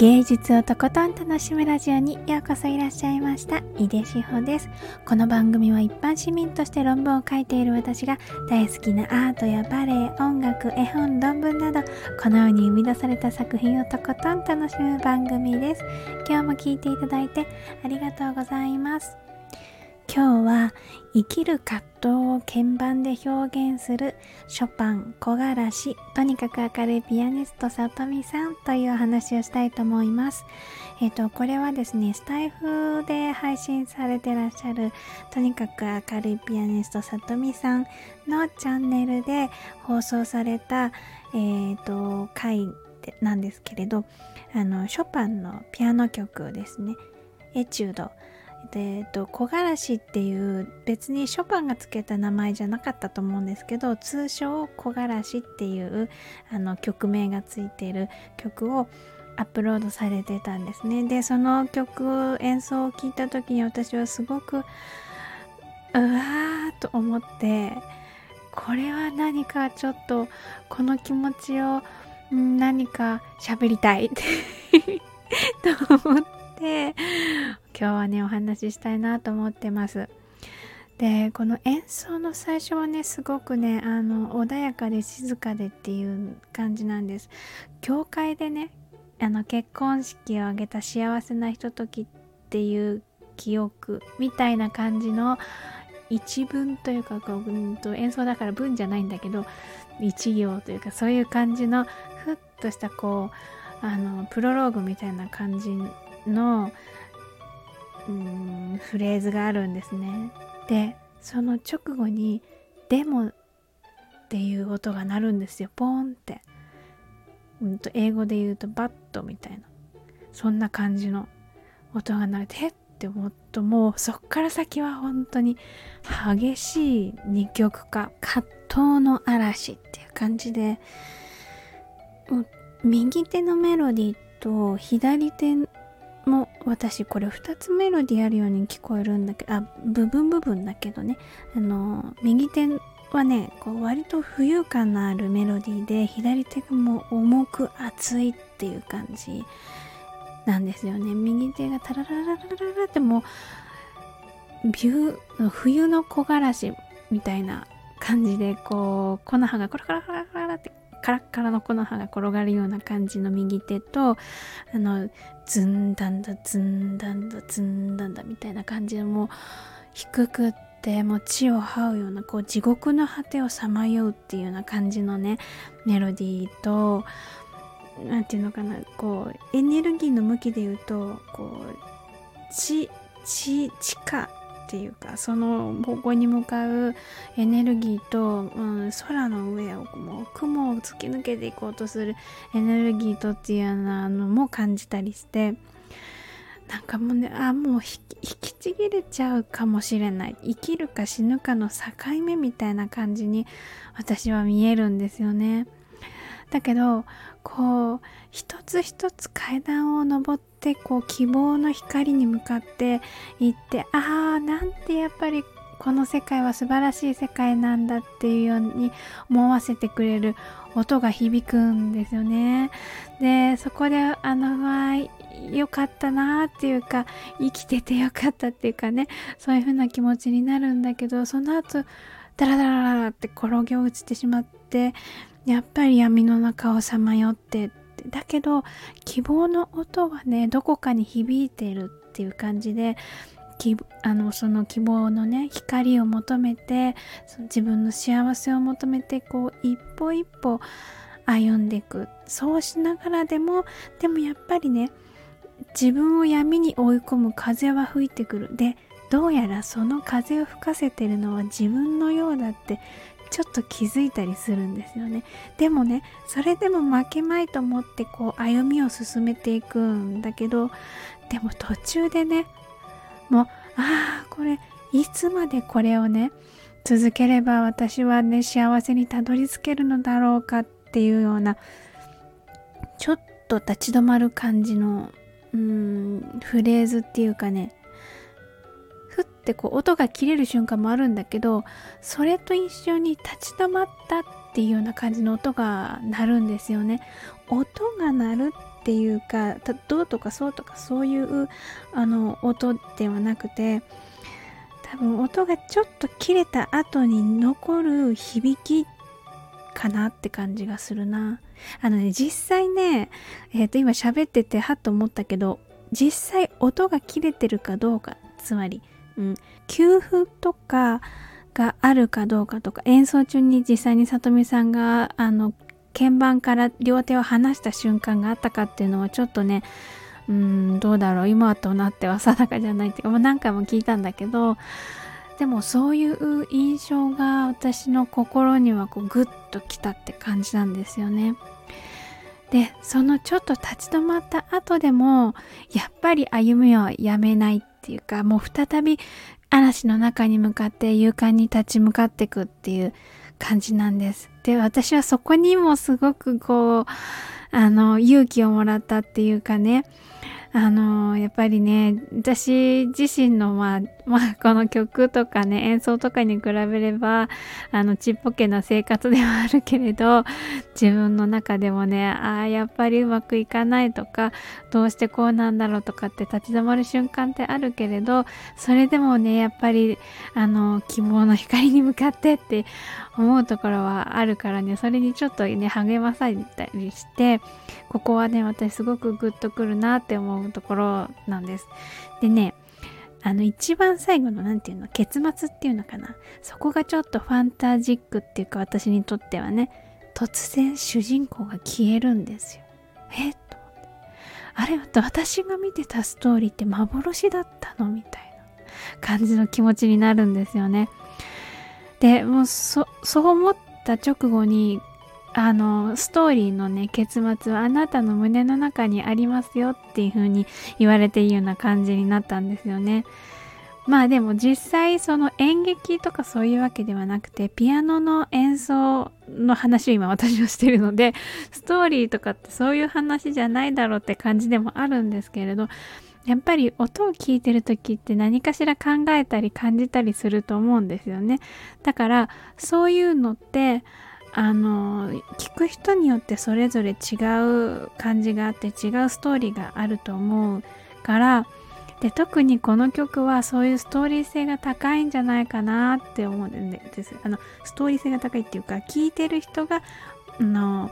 芸術をとことん楽しむラジオにようこそいらっしゃいました。井出志保です。この番組は一般市民として論文を書いている私が大好きなアートやバレエ音楽絵本論文などこのように生み出された作品をとことん楽しむ番組です。今日も聴いていただいてありがとうございます。今日は生きる葛藤を鍵盤で表現するショパン木枯らしとにかく明るいピアニストさとみさんというお話をしたいと思います。えっ、ー、とこれはですねスタイフで配信されてらっしゃるとにかく明るいピアニストさとみさんのチャンネルで放送されたえっ、ー、と回なんですけれどあのショパンのピアノ曲ですねエチュードで、えっと、木枯らしっていう別にショパンがつけた名前じゃなかったと思うんですけど通称木枯らしっていうあの曲名がついている曲をアップロードされてたんですね。でその曲演奏を聴いた時に私はすごくうわーと思ってこれは何かちょっとこの気持ちを何か喋りたい と思って今日はねお話ししたいなと思ってます。でこの演奏の最初はねすごくねあの穏やかで静かでっていう感じなんです。教会でねあの結婚式を挙げた幸せなひとときっていう記憶みたいな感じの一文というかこう、うんと演奏だから文じゃないんだけど一行というかそういう感じのふっとしたこうあのプロローグみたいな感じのうんフレーズがあるんですね。でその直後に「でも」っていう音が鳴るんですよ。ポーンって。うんと英語で言うとバットみたいな。そんな感じの音が鳴ってって思うともうそっから先は本当に激しい二極化。葛藤の嵐っていう感じで。右手のメロディーと左手も私これ2つメロディーあるように聞こえるんだけどあ部分部分だけどね。あの右手はねこう割と浮遊感のあるメロディーで左手がもう重く熱いっていう感じなんですよね。右手がタララララララってもうビュー冬の木枯らしみたいな感じでこう木の葉がコラコラコラコラカラッカラの木の葉が転がるような感じの右手とあのズンダンダズンダンダズンダンダみたいな感じでもう低くってもう地を這うようなこう地獄の果てをさまようっていうような感じのねメロディーと何て言うのかなこうエネルギーの向きで言うとこう地地地下っていうかその方向に向かうエネルギーと、うん、空の上をもう雲を突き抜けていこうとするエネルギーとっていうようなのも感じたりしてなんかもうねあもう引きちぎれちゃうかもしれない生きるか死ぬかの境目みたいな感じに私は見えるんですよね。だけどこう一つ一つ階段を上っこう希望の光に向かっていってああなんてやっぱりこの世界は素晴らしい世界なんだっていうように思わせてくれる音が響くんですよね。でそこであのは良かったなっていうか生きててよかったっていうかねそういう風な気持ちになるんだけどその後ダラダラダラって転げ落ちてしまってやっぱり闇の中をさまよってだけど希望の音はねどこかに響いてるっていう感じであのその希望のね光を求めて自分の幸せを求めてこう一歩一歩歩んでいく。そうしながらでもでもやっぱりね自分を闇に追い込む風は吹いてくる。でどうやらその風を吹かせてるのは自分のようだってちょっと気づいたりするんですよね。でもねそれでも負けまいと思ってこう歩みを進めていくんだけどでも途中でねもうああこれいつまでこれをね続ければ私はね幸せにたどり着けるのだろうかっていうようなちょっと立ち止まる感じのうんフレーズっていうかねってこう音が切れる瞬間もあるんだけどそれと一緒に立ち止まったっていうような感じの音が鳴るんですよね音が鳴るっていうかどうとかそうとかそういうあの音ではなくて多分音がちょっと切れた後に残る響きかなって感じがするな。あのね、実際ね、えっ、ー、と今喋っててはっと思ったけど、実際音が切れてるかどうか、つまり、うん、給付とかがあるかどうかとか、演奏中に実際にさとみさんが、あの、鍵盤から両手を離した瞬間があったかっていうのはちょっとね、うん、どうだろう今となっては定かじゃないっていうか、もう何回も聞いたんだけど、でもそういう印象が私の心にはこうグッときたって感じなんですよね。で、そのちょっと立ち止まった後でも、やっぱり歩みをやめないっていうか、もう再び嵐の中に向かって勇敢に立ち向かっていくっていう感じなんです。で、私はそこにもすごくこう、あの、勇気をもらったっていうかね、あのやっぱりね私自身のまあ、まあ、この曲とかね演奏とかに比べればあのちっぽけな生活ではあるけれど自分の中でもねああやっぱりうまくいかないとかどうしてこうなんだろうとかって立ち止まる瞬間ってあるけれどそれでもねやっぱりあの希望の光に向かってって思うところはあるからねそれにちょっとね励まされたりしてここはね私すごくグッとくるなって思うところなんです。でねあの一番最後の何て言うの結末っていうのかな。そこがちょっとファンタジックっていうか私にとってはね突然主人公が消えるんですよ。え？っとあれ私が見てたストーリーって幻だったの？みたいな感じの気持ちになるんですよね。でもうそそう思った直後にあのストーリーのね結末はあなたの胸の中にありますよっていう風に言われているような感じになったんですよね。まあでも実際その演劇とかそういうわけではなくてピアノの演奏の話を今私はしてるのでストーリーとかってそういう話じゃないだろうって感じでもあるんですけれどやっぱり音を聞いてる時って何かしら考えたり感じたりすると思うんですよね。だからそういうのってあの聞く人によってそれぞれ違う感じがあって違うストーリーがあると思うからで特にこの曲はそういうストーリー性が高いんじゃないかなって思うんです。あのストーリー性が高いっていうか聞いてる人がの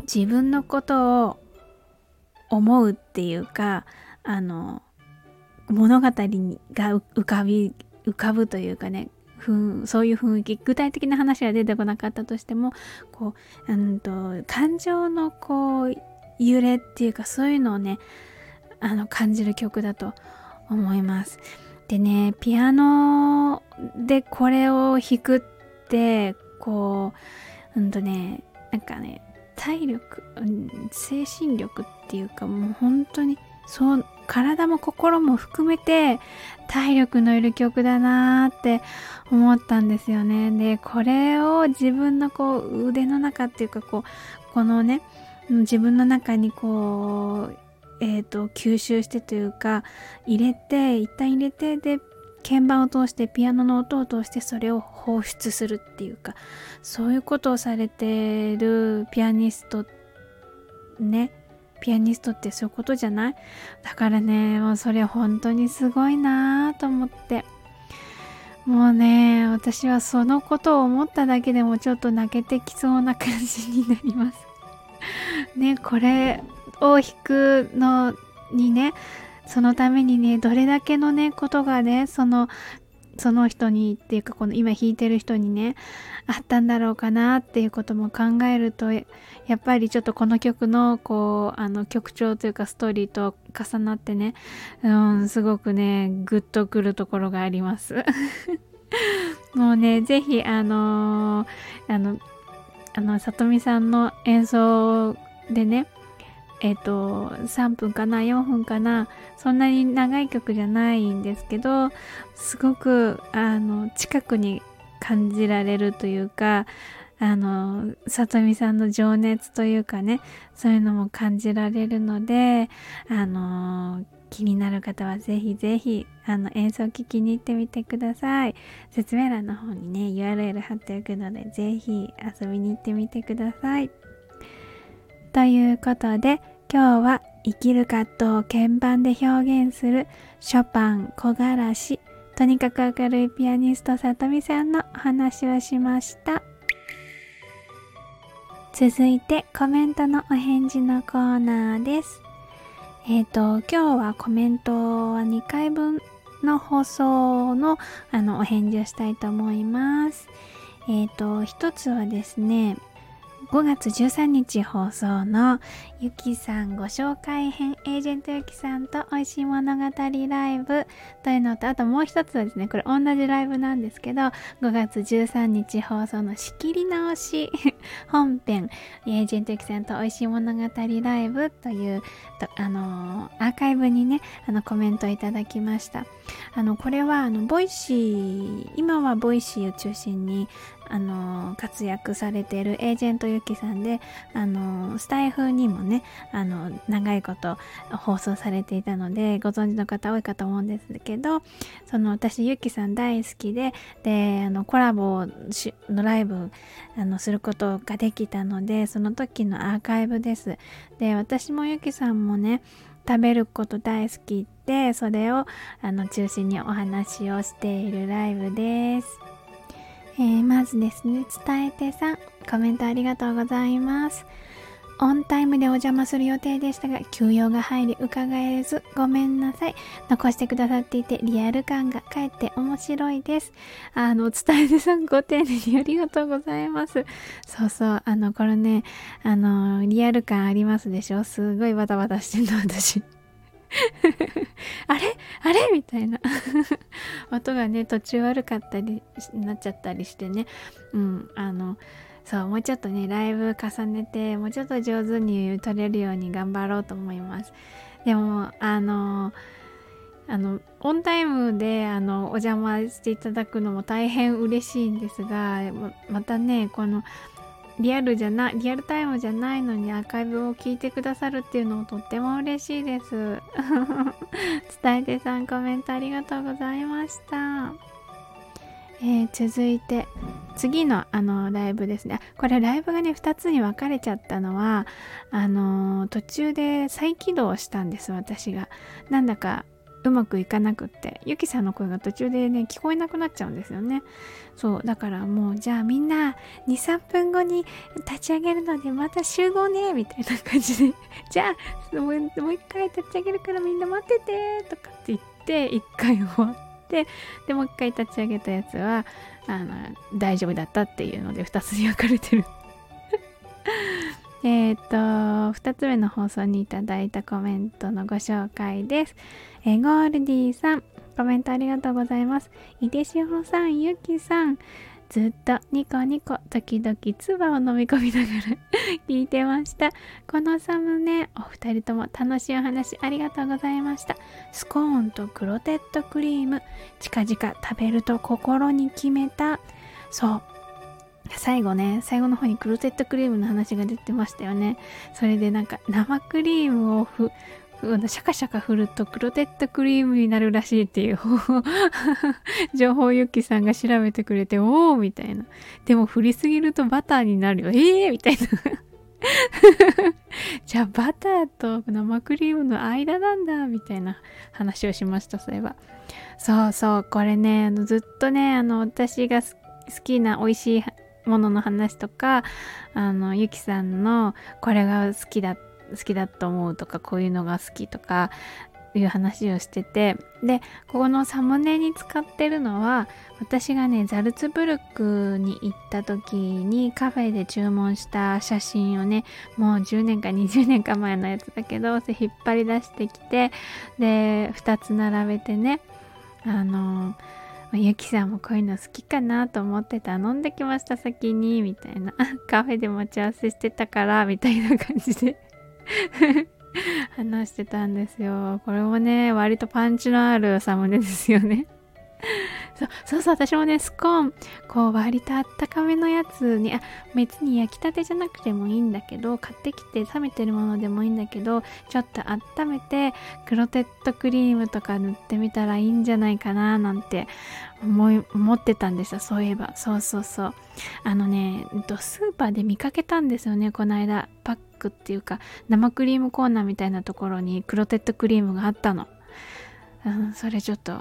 自分のことを思うっていうかあの物語が浮かび浮かぶというかねふんそういう雰囲気具体的な話は出てこなかったとしてもこう、うんと、感情のこう揺れっていうかそういうのをねあの感じる曲だと思います。でねピアノでこれを弾くってこううんとねなんかね体力、うん、精神力っていうかもう本当にそう体も心も含めて体力のいる曲だなーって思ったんですよね。で、これを自分のこう腕の中っていうかこう、このね、自分の中にこう、えっ、ー、と、吸収してというか、入れて、一旦入れて、で、鍵盤を通してピアノの音を通してそれを放出するっていうかそういうことをされてるピアニストねピアニストってそういうことじゃない？だからねもうそれ本当にすごいなと思って。もうね私はそのことを思っただけでもちょっと泣けてきそうな感じになります。ねこれを弾くのにねそのためにねどれだけのねことがねそのその人にっていうかこの今弾いてる人にねあったんだろうかなっていうことも考えるとやっぱりちょっとこの曲のこうあの曲調というかストーリーと重なってね、うん、すごくねグッとくるところがあります。もうね是非あのー、あのあの里見さんの演奏でねえっ、ー、と3分かな4分かなそんなに長い曲じゃないんですけどすごくあの近くに感じられるというかあの里見さんの情熱というかねそういうのも感じられるのであの気になる方はぜひぜひあの演奏聴きに行ってみてください。説明欄の方にね URL 貼っておくのでぜひ遊びに行ってみてください。ということで今日は生きる葛藤を鍵盤で表現するショパン木枯らしとにかく明るいピアニストさとみさんのお話をしました。続いてコメントのお返事のコーナーです。えっ、ー、と今日はコメントは2回分の放送のあのお返事をしたいと思います。えっ、ー、と一つはですね5月13日放送のゆきさんご紹介編エージェントゆきさんと美味しい物語ライブというのとあともう一つはですねこれ同じライブなんですけど5月13日放送の仕切り直し本編エージェントゆきさんと美味しい物語ライブというあのー、アーカイブにねあのコメントいただきました。あのこれはあのボイシー今はボイシーを中心にあの活躍されているエージェントゆきさんであのスタイフにもねあの長いこと放送されていたのでご存知の方多いかと思うんですけどその私ゆきさん大好きでであのコラボのライブあのすることができたのでその時のアーカイブですで私もゆきさんもね食べること大好きでそれをあの中心にお話をしているライブです。えー、まずですね、伝えてさん、コメントありがとうございます。オンタイムでお邪魔する予定でしたが、休養が入り伺えず、ごめんなさい。残してくださっていて、リアル感がかえって面白いです。あの、伝えてさん、ご丁寧にありがとうございます。そうそう、あの、これね、あの、リアル感ありますでしょ？すごいバタバタしてんの、私。あれ？あれ？みたいな。音がね途中悪かったりなっちゃったりしてね。うんあのそうもうちょっとねライブ重ねてもうちょっと上手に撮れるように頑張ろうと思います。でもあのあのオンタイムであのお邪魔していただくのも大変嬉しいんですがまたねこのリアルじゃないリアルタイムじゃないのにアーカイブを聞いてくださるっていうのもとっても嬉しいです。伝えてさんコメントありがとうございました。えー、続いて次のあのライブですね。これライブがね2つに分かれちゃったのはあのー、途中で再起動したんです私が。なんだかうまくいかなくってゆきさんの声が途中でね聞こえなくなっちゃうんですよね。そうだからもうじゃあみんな23分後に立ち上げるのでまた集合ねみたいな感じで。じゃあもう一回立ち上げるからみんな待っててとかって言って1回終わってでもう一回立ち上げたやつはあの大丈夫だったっていうので2つに分かれてる。えっと2つ目の放送にいただいたコメントのご紹介ですえゴールディさん、コメントありがとうございます。いでしほさん、ゆきさん、ずっとニコニコ時々唾を飲み込みながら 聞いてました。このサムネ、お二人とも楽しいお話ありがとうございました。スコーンとクロテッドクリーム、近々食べると心に決めた。そう。最後ね、最後の方にクロテッドクリームの話が出てましたよね。それでなんか生クリームをふシャカシャカ振るとクロテッドクリームになるらしいっていう 情報ユッキさんが調べてくれて、おーみたいな。でも振りすぎるとバターになるよ。ええー、みたいな じゃあバターと生クリームの間なんだみたいな話をしましたそういえばそうそうこれねあのずっとねあの私が好きな美味しいものの話とかあのゆきさんのこれが好きだ好きだと思うとかこういうのが好きとかいう話をしててでここのサムネに使ってるのは私がねザルツブルクに行った時にカフェで注文した写真をねもう10年か20年か前のやつだけど引っ張り出してきてで2つ並べてねあのまゆきさんもこういうの好きかなと思ってた飲んできました先にみたいな カフェで待ち合わせしてたからみたいな感じで 話してたんですよ。これもね、割とパンチのあるサムネですよね。そうそうそう私もねスコーンこう割とあったかめのやつにあ別に焼きたてじゃなくてもいいんだけど買ってきて冷めてるものでもいいんだけどちょっと温めてクロテッドクリームとか塗ってみたらいいんじゃないかななんて思い思ってたんですよそういえば。そうそうそう。あのねスーパーで見かけたんですよねこの間。パックっていうか生クリームコーナーみたいなところにクロテッドクリームがあったの、うん、それちょっと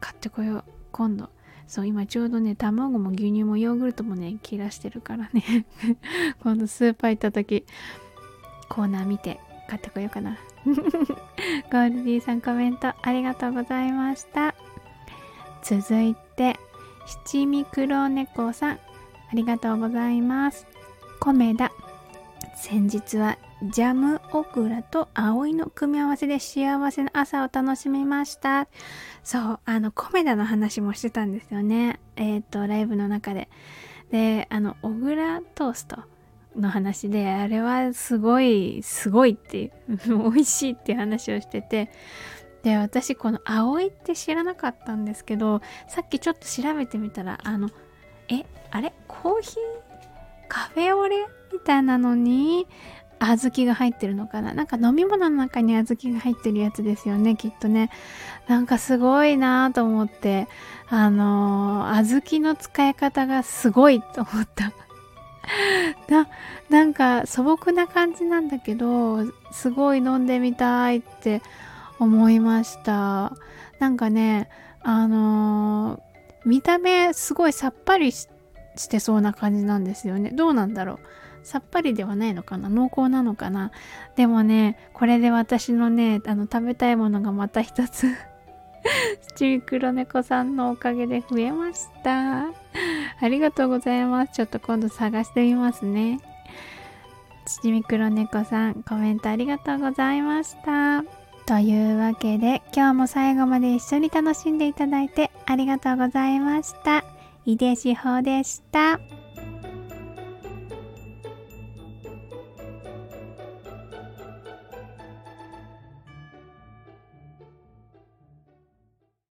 買ってこよう。今度。そう今ちょうどね卵も牛乳もヨーグルトもね切らしてるからね。今度スーパー行った時コーナー見て買ってこようかな。ゴールディーさんコメントありがとうございました。続いて七味黒猫さんありがとうございます。コメダ先日はジャムオクラと葵の組み合わせで幸せな朝を楽しみました。そう、あの、コメダの話もしてたんですよね。えっ、ー、と、ライブの中で。で、あの、小倉トーストの話で、あれはすごい、すごいっていう、美味しいっていう話をしてて、で、私この葵って知らなかったんですけど、さっきちょっと調べてみたら、あの、え、あれ？コーヒー？カフェオレ？みたいなのに小豆が入ってるのかな？なんか飲み物の中に小豆が入ってるやつですよねきっとね。なんかすごいなと思って。あのー、小豆の使い方がすごいと思った。ななんか素朴な感じなんだけどすごい飲んでみたいって思いました。なんかねあのー、見た目すごいさっぱりしてそうな感じなんですよね。どうなんだろう？さっぱりではないのかな濃厚なのかな。でもねこれで私のねあの食べたいものがまた一つ 七味黒猫さんのおかげで増えました。ありがとうございます。ちょっと今度探してみますね。七味黒猫さんコメントありがとうございました。というわけで今日も最後まで一緒に楽しんでいただいてありがとうございました。井出志保でした。